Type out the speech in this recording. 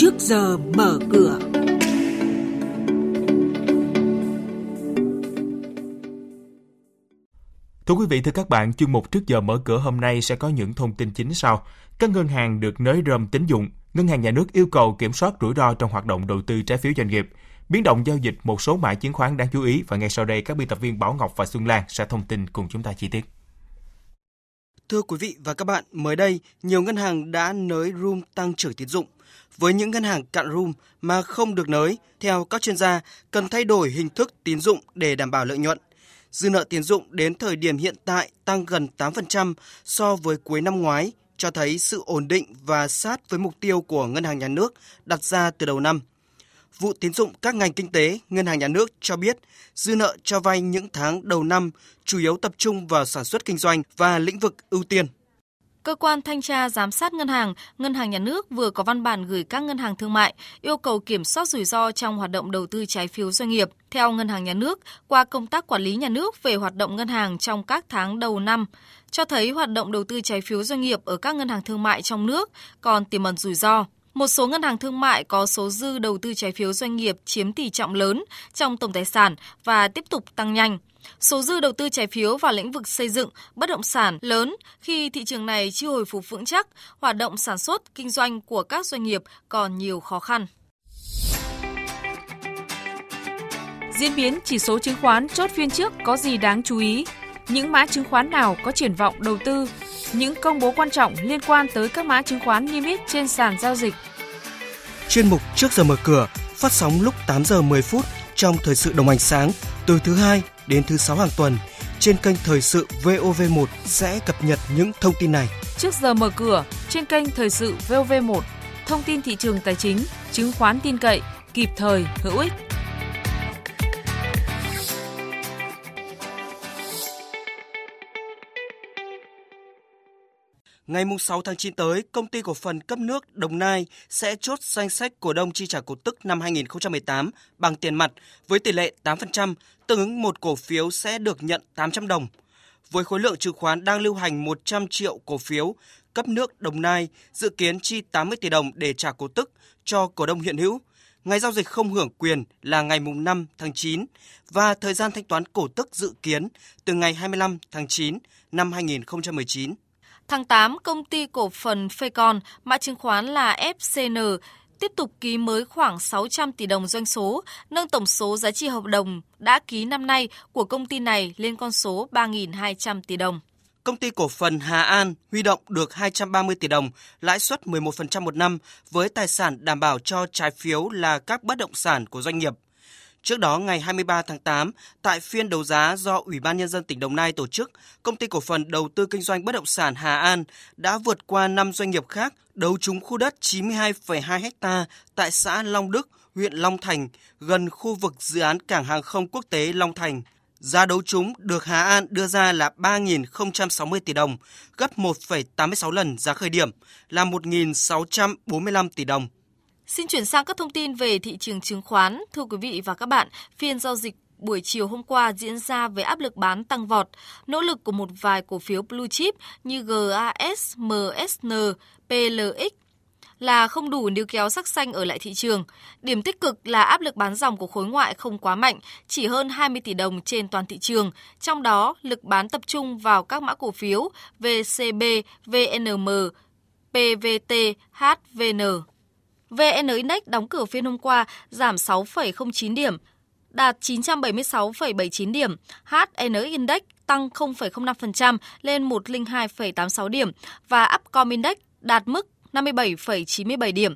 trước giờ mở cửa. Thưa quý vị, thưa các bạn, chuyên mục trước giờ mở cửa hôm nay sẽ có những thông tin chính sau. Các ngân hàng được nới rơm tín dụng. Ngân hàng nhà nước yêu cầu kiểm soát rủi ro trong hoạt động đầu tư trái phiếu doanh nghiệp. Biến động giao dịch một số mã chứng khoán đáng chú ý và ngay sau đây các biên tập viên Bảo Ngọc và Xuân Lan sẽ thông tin cùng chúng ta chi tiết. Thưa quý vị và các bạn, mới đây, nhiều ngân hàng đã nới room tăng trưởng tín dụng. Với những ngân hàng cạn room mà không được nới, theo các chuyên gia, cần thay đổi hình thức tín dụng để đảm bảo lợi nhuận. Dư nợ tín dụng đến thời điểm hiện tại tăng gần 8% so với cuối năm ngoái, cho thấy sự ổn định và sát với mục tiêu của ngân hàng nhà nước đặt ra từ đầu năm. Vụ tín dụng các ngành kinh tế, ngân hàng nhà nước cho biết dư nợ cho vay những tháng đầu năm chủ yếu tập trung vào sản xuất kinh doanh và lĩnh vực ưu tiên. Cơ quan thanh tra giám sát ngân hàng, ngân hàng nhà nước vừa có văn bản gửi các ngân hàng thương mại yêu cầu kiểm soát rủi ro trong hoạt động đầu tư trái phiếu doanh nghiệp. Theo ngân hàng nhà nước, qua công tác quản lý nhà nước về hoạt động ngân hàng trong các tháng đầu năm, cho thấy hoạt động đầu tư trái phiếu doanh nghiệp ở các ngân hàng thương mại trong nước còn tiềm ẩn rủi ro. Một số ngân hàng thương mại có số dư đầu tư trái phiếu doanh nghiệp chiếm tỷ trọng lớn trong tổng tài sản và tiếp tục tăng nhanh. Số dư đầu tư trái phiếu vào lĩnh vực xây dựng, bất động sản lớn khi thị trường này chưa hồi phục vững chắc, hoạt động sản xuất, kinh doanh của các doanh nghiệp còn nhiều khó khăn. Diễn biến chỉ số chứng khoán chốt phiên trước có gì đáng chú ý? Những mã chứng khoán nào có triển vọng đầu tư? Những công bố quan trọng liên quan tới các mã chứng khoán niêm yết trên sàn giao dịch. Chuyên mục trước giờ mở cửa phát sóng lúc 8 giờ 10 phút trong thời sự đồng hành sáng từ thứ hai đến thứ sáu hàng tuần trên kênh thời sự VOV1 sẽ cập nhật những thông tin này. Trước giờ mở cửa trên kênh thời sự VOV1, thông tin thị trường tài chính, chứng khoán tin cậy, kịp thời, hữu ích. Ngày 6 tháng 9 tới, công ty cổ phần cấp nước Đồng Nai sẽ chốt danh sách cổ đông chi trả cổ tức năm 2018 bằng tiền mặt với tỷ lệ 8%, tương ứng một cổ phiếu sẽ được nhận 800 đồng. Với khối lượng chứng khoán đang lưu hành 100 triệu cổ phiếu, cấp nước Đồng Nai dự kiến chi 80 tỷ đồng để trả cổ tức cho cổ đông hiện hữu. Ngày giao dịch không hưởng quyền là ngày 5 tháng 9 và thời gian thanh toán cổ tức dự kiến từ ngày 25 tháng 9 năm 2019. Tháng 8, công ty cổ phần Fecon, mã chứng khoán là FCN, tiếp tục ký mới khoảng 600 tỷ đồng doanh số, nâng tổng số giá trị hợp đồng đã ký năm nay của công ty này lên con số 3.200 tỷ đồng. Công ty cổ phần Hà An huy động được 230 tỷ đồng, lãi suất 11% một năm với tài sản đảm bảo cho trái phiếu là các bất động sản của doanh nghiệp. Trước đó, ngày 23 tháng 8, tại phiên đấu giá do Ủy ban Nhân dân tỉnh Đồng Nai tổ chức, Công ty Cổ phần Đầu tư Kinh doanh Bất động sản Hà An đã vượt qua 5 doanh nghiệp khác đấu trúng khu đất 92,2 ha tại xã Long Đức, huyện Long Thành, gần khu vực dự án Cảng hàng không quốc tế Long Thành. Giá đấu trúng được Hà An đưa ra là 3.060 tỷ đồng, gấp 1,86 lần giá khởi điểm là 1.645 tỷ đồng. Xin chuyển sang các thông tin về thị trường chứng khoán. Thưa quý vị và các bạn, phiên giao dịch buổi chiều hôm qua diễn ra với áp lực bán tăng vọt, nỗ lực của một vài cổ phiếu blue chip như GAS, MSN, PLX là không đủ níu kéo sắc xanh ở lại thị trường. Điểm tích cực là áp lực bán dòng của khối ngoại không quá mạnh, chỉ hơn 20 tỷ đồng trên toàn thị trường. Trong đó, lực bán tập trung vào các mã cổ phiếu VCB, VNM, PVT, HVN. VN Index đóng cửa phiên hôm qua giảm 6,09 điểm, đạt 976,79 điểm. HN Index tăng 0,05% lên 102,86 điểm và Upcom Index đạt mức 57,97 điểm,